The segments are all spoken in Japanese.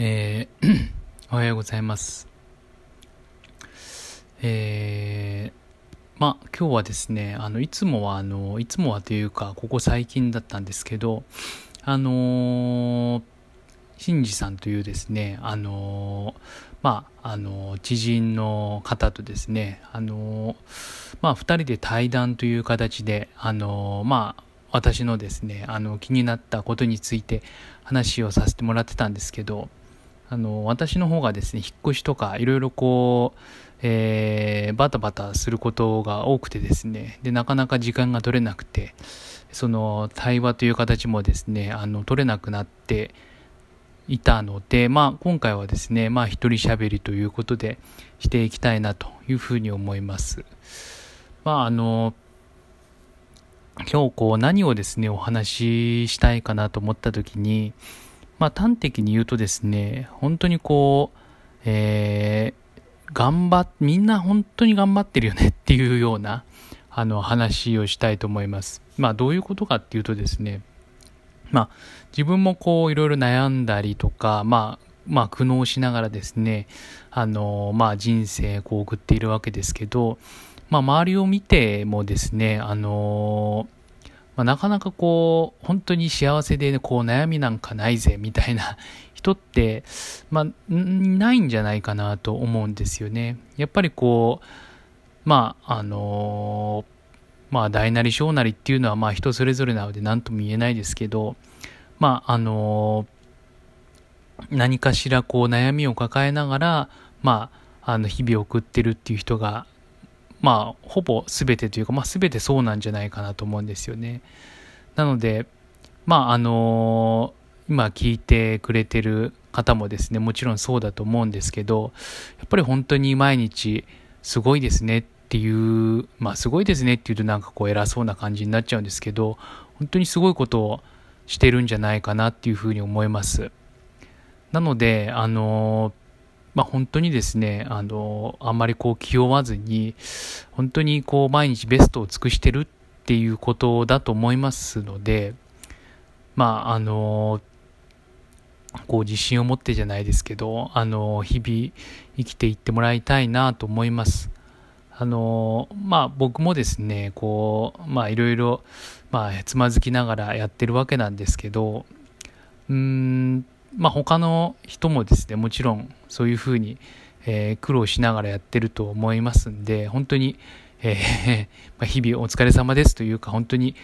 えー おはようございます。えー、まあ、今日はですね、あの、いつもは、あの、いつもはというか、ここ最近だったんですけど、あのー、新次さんというですね、あのー、まあ、あの知人の方とですね、あのまあ、二人で対談という形で、あのまあ、私のですね、あの、気になったことについて話をさせてもらってたんですけど、あの、私の方がですね、引っ越しとか、いろいろこう、えー、バタバタすることが多くてですね、で、なかなか時間が取れなくて、その、対話という形もですね、あの、取れなくなっていたので、まあ、今回はですね、まあ、一人喋りということでしていきたいなというふうに思います。まあ、あの、今日こう何をですね、お話ししたいかなと思った時に、まあ端的に言うとですね、本当にこう、えー、頑張っ、みんな本当に頑張ってるよねっていうような、あの話をしたいと思います。まあどういうことかっていうとですね、まあ自分もこういろいろ悩んだりとか、まあまあ苦悩しながらですね、あの、まあ人生こう送っているわけですけど、まあ、周りを見てもですね、あのまあ、なかなかこう、本当に幸せで、ね、こう悩みなんかないぜみたいな 人って、まあ、ないんじゃないかなと思うんですよね。やっぱりこう、まあ、あのまあ、大なり小なりっていうのは、まあ、人それぞれなので何とも言えないですけど、まあ、あの何かしらこう悩みを抱えながら、まあ、あの日々送ってるっていう人がまあ、ほぼ全てというか、まあ、全てそうなんじゃないかなと思うんですよね。なので、まあ、あのー、今聞いてくれてる方もですね、もちろんそうだと思うんですけど、やっぱり本当に毎日すごいですねっていう、まあ、すごいですねっていうとなんかこう偉そうな感じになっちゃうんですけど、本当にすごいことをしてるんじゃないかなっていうふうに思います。なので、あのーまあ、本当にですね、あの、あんまりこう気負わずに、本当にこう毎日ベストを尽くしてるっていうことだと思いますので、まあ、あの、こう自信を持ってじゃないですけど、あの、日々生きていってもらいたいなと思います。あの、まあ僕もですね、こう、まあいろいろ、まあつまずきながらやってるわけなんですけど、うーん、まあ、他の人もですね、もちろんそういうふうに、えー、苦労しながらやってると思いますんで、本当に、えー、まあ、日々お疲れ様ですというか、本当に、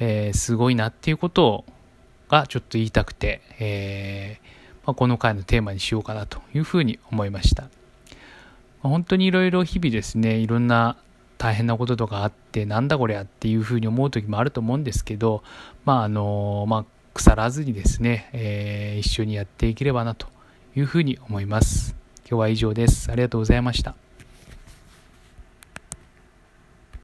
えー、すごいなっていうことがちょっと言いたくて、えまあ、この回のテーマにしようかなというふうに思いました。本当にいろいろ日々ですね、いろんな大変なこととかあって、なんだこりゃっていうふうに思う時もあると思うんですけど、まああの、まあ腐らずにですね、えー、一緒にやっていければなというふうに思います。今日は以上です。ありがとうございました。